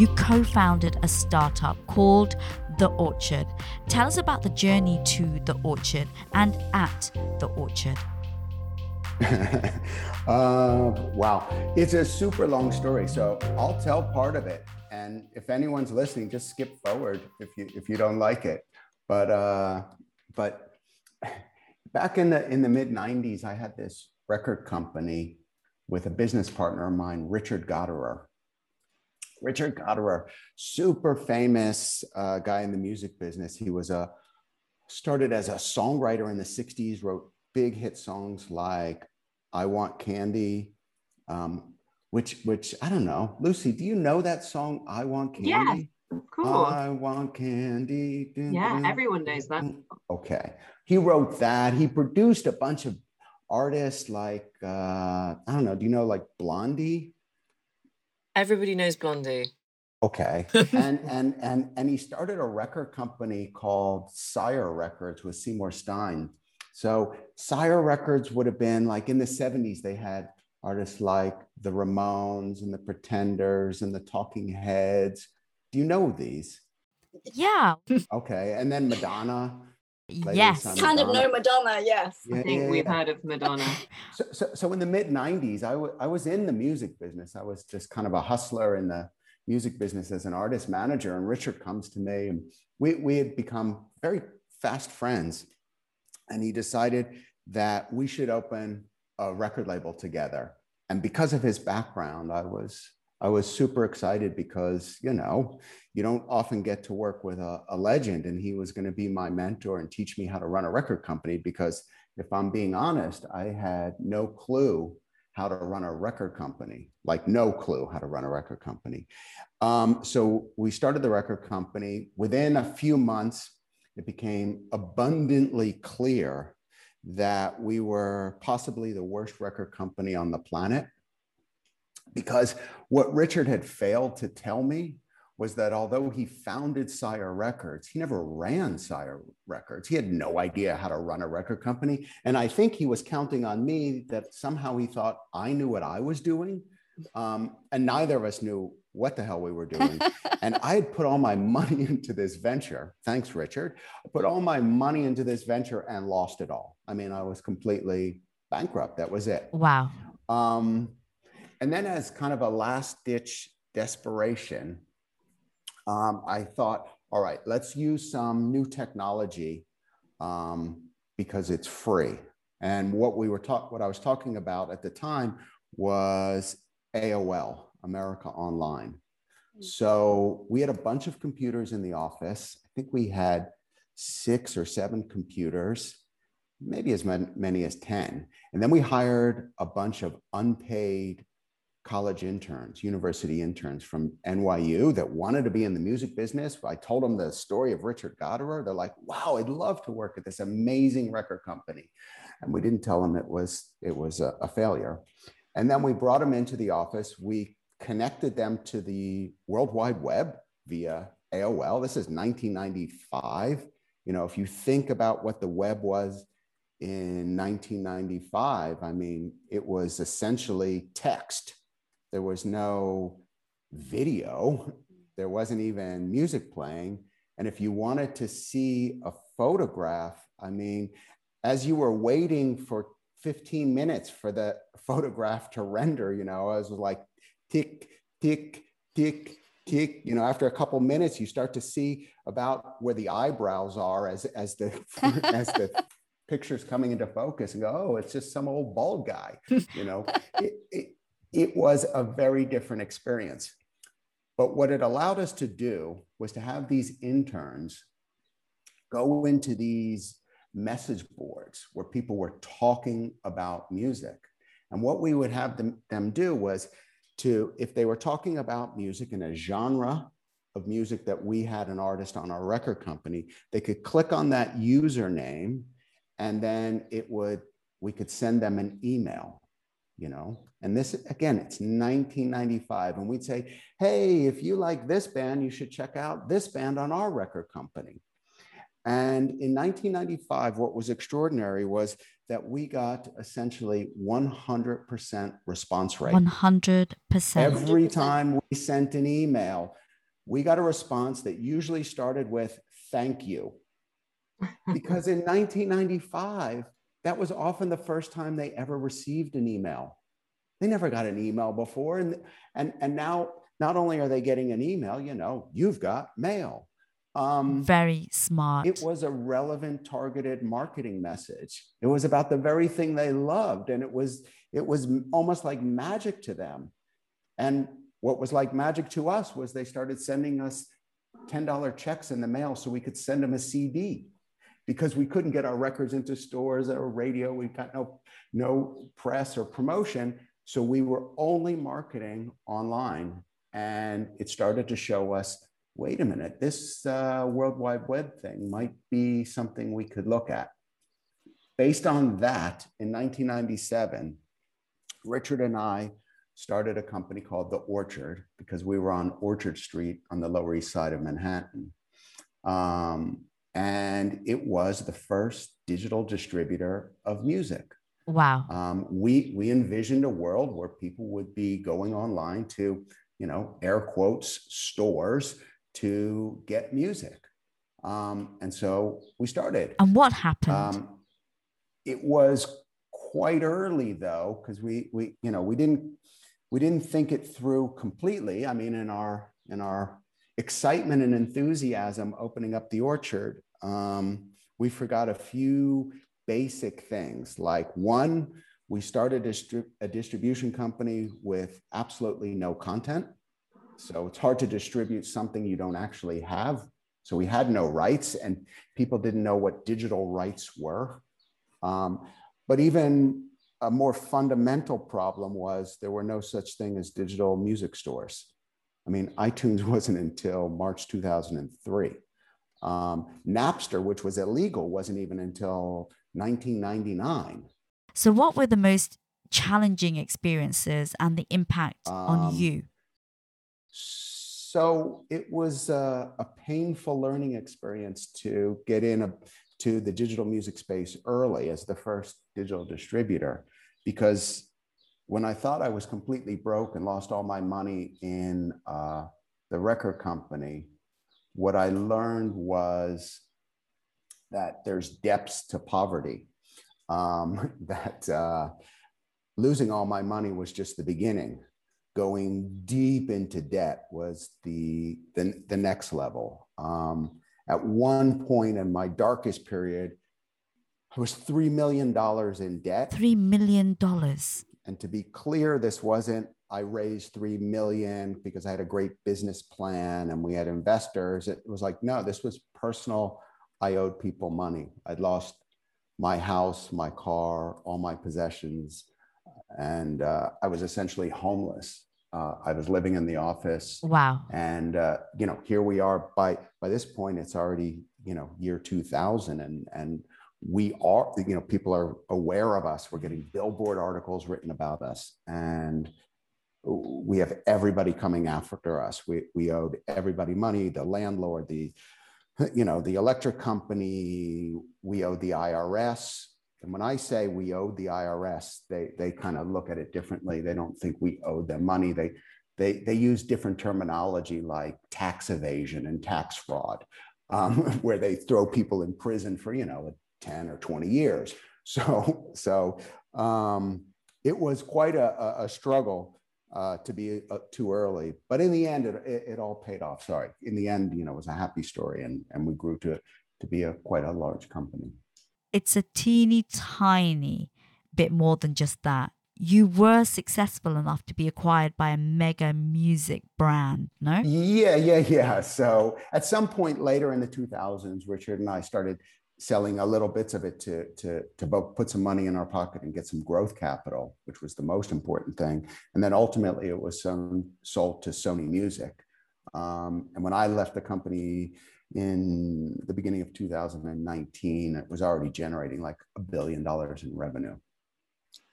you co founded a startup called The Orchard. Tell us about the journey to The Orchard and at The Orchard. uh, wow, it's a super long story, so I'll tell part of it. And if anyone's listening, just skip forward if you if you don't like it. But uh, but back in the in the mid '90s, I had this record company with a business partner of mine, Richard Gottehrer. Richard Gottehrer, super famous uh, guy in the music business. He was a started as a songwriter in the '60s, wrote big hit songs like "I Want Candy," um, which which I don't know. Lucy, do you know that song "I Want Candy"? Yeah, cool. I want candy. Yeah, everyone knows that. Okay, he wrote that. He produced a bunch of artists like uh, I don't know. Do you know like Blondie? Everybody knows Blondie. Okay, and and and and he started a record company called Sire Records with Seymour Stein. So Sire Records would have been like in the '70s. They had artists like the Ramones and the Pretenders and the Talking Heads. Do you know these? Yeah. Okay, and then Madonna. Yes. Kind of know Madonna, yes. I think yeah, we've yeah. heard of Madonna. So, so, so in the mid 90s, I wa- I was in the music business. I was just kind of a hustler in the music business as an artist manager. And Richard comes to me, and we, we had become very fast friends. And he decided that we should open a record label together. And because of his background, I was I was super excited because you know you don't often get to work with a, a legend, and he was going to be my mentor and teach me how to run a record company. Because if I'm being honest, I had no clue how to run a record company, like no clue how to run a record company. Um, so we started the record company. Within a few months, it became abundantly clear that we were possibly the worst record company on the planet. Because what Richard had failed to tell me was that although he founded Sire Records, he never ran Sire Records. He had no idea how to run a record company. And I think he was counting on me that somehow he thought I knew what I was doing. Um, and neither of us knew what the hell we were doing. and I had put all my money into this venture. Thanks, Richard. I put all my money into this venture and lost it all. I mean, I was completely bankrupt. That was it. Wow. Um, and then, as kind of a last ditch desperation, um, I thought, all right, let's use some new technology um, because it's free. And what we were talk, what I was talking about at the time was AOL, America Online. So we had a bunch of computers in the office. I think we had six or seven computers, maybe as many as 10. And then we hired a bunch of unpaid college interns, university interns from NYU that wanted to be in the music business. I told them the story of Richard Gottehrer. They're like, wow, I'd love to work at this amazing record company. And we didn't tell them it was, it was a, a failure. And then we brought them into the office. We connected them to the World Wide Web via AOL. This is 1995. You know, if you think about what the web was in 1995, I mean, it was essentially text. There was no video, there wasn't even music playing. And if you wanted to see a photograph, I mean, as you were waiting for 15 minutes for the photograph to render, you know, I was like tick, tick, tick, tick. You know, after a couple minutes, you start to see about where the eyebrows are as as the as the pictures coming into focus and go, oh, it's just some old bald guy. You know, it, it, it was a very different experience. But what it allowed us to do was to have these interns go into these message boards where people were talking about music. And what we would have them, them do was to, if they were talking about music in a genre of music that we had an artist on our record company, they could click on that username and then it would, we could send them an email, you know? And this, again, it's 1995. And we'd say, hey, if you like this band, you should check out this band on our record company. And in 1995, what was extraordinary was that we got essentially 100% response rate. 100%. Every time we sent an email, we got a response that usually started with thank you. Because in 1995, that was often the first time they ever received an email. They never got an email before. And, and, and now, not only are they getting an email, you know, you've got mail. Um, very smart. It was a relevant, targeted marketing message. It was about the very thing they loved, and it was it was almost like magic to them. And what was like magic to us was they started sending us ten dollar checks in the mail so we could send them a CD because we couldn't get our records into stores or radio. We got no no press or promotion, so we were only marketing online, and it started to show us wait a minute, this uh, World Wide Web thing might be something we could look at. Based on that, in 1997, Richard and I started a company called The Orchard because we were on Orchard Street on the Lower East Side of Manhattan. Um, and it was the first digital distributor of music. Wow. Um, we, we envisioned a world where people would be going online to, you know, air quotes, stores to get music. Um, and so we started. And what happened? Um, it was quite early though, because we we you know we didn't we didn't think it through completely. I mean, in our in our excitement and enthusiasm opening up the orchard, um, we forgot a few basic things. Like one, we started a, a distribution company with absolutely no content. So it's hard to distribute something you don't actually have. So we had no rights, and people didn't know what digital rights were. Um, but even a more fundamental problem was there were no such thing as digital music stores. I mean, iTunes wasn't until March 2003. Um, Napster, which was illegal, wasn't even until 1999. So, what were the most challenging experiences and the impact um, on you? So it was a, a, painful learning experience to get in a, to the digital music space early as the first digital distributor, because when I thought I was completely broke and lost all my money in uh, the record company, what I learned was that there's depths to poverty. Um, that uh, losing all my money was just the beginning going deep into debt was the, the, the next level. Um, at one point in my darkest period, I was $3 million in debt. $3 million. And to be clear, this wasn't, I raised 3 million because I had a great business plan and we had investors. It was like, no, this was personal. I owed people money. I'd lost my house, my car, all my possessions and uh, I was essentially homeless. Uh, I was living in the office. Wow. And uh, you know, here we are. By by this point, it's already you know year 2000, and and we are you know people are aware of us. We're getting billboard articles written about us, and we have everybody coming after us. We we owed everybody money. The landlord, the you know the electric company. We owed the IRS and when I say we owed the IRS, they, they kind of look at it differently. They don't think we owed them money. They, they, they use different terminology like tax evasion and tax fraud, um, where they throw people in prison for, you know, 10 or 20 years. So, so um, it was quite a, a struggle uh, to be uh, too early. But in the end, it, it, it, all paid off. Sorry. In the end, you know, it was a happy story and, and we grew to, to be a quite a large company it's a teeny tiny bit more than just that. You were successful enough to be acquired by a mega music brand, no? Yeah, yeah, yeah. So at some point later in the 2000s, Richard and I started selling a little bits of it to, to, to both put some money in our pocket and get some growth capital, which was the most important thing. And then ultimately it was some, sold to Sony Music. Um, and when I left the company in the beginning of 2019, it was already generating like a billion dollars in revenue.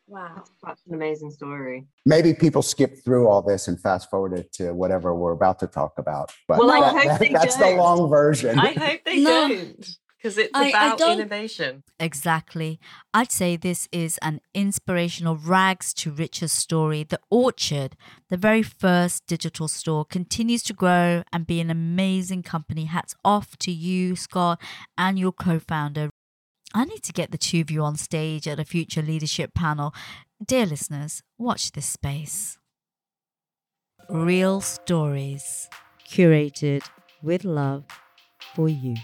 Wow. That's an amazing story. Maybe people skip through all this and fast forward it to whatever we're about to talk about. But well, that, I hope that, they that's don't. the long version. I hope they no. don't. Because it's I- I about don't- innovation. Exactly. I'd say this is an inspirational rags to riches story. The Orchard, the very first digital store, continues to grow and be an amazing company. Hats off to you, Scott, and your co founder. I need to get the two of you on stage at a future leadership panel. Dear listeners, watch this space. Real stories, curated with love for you.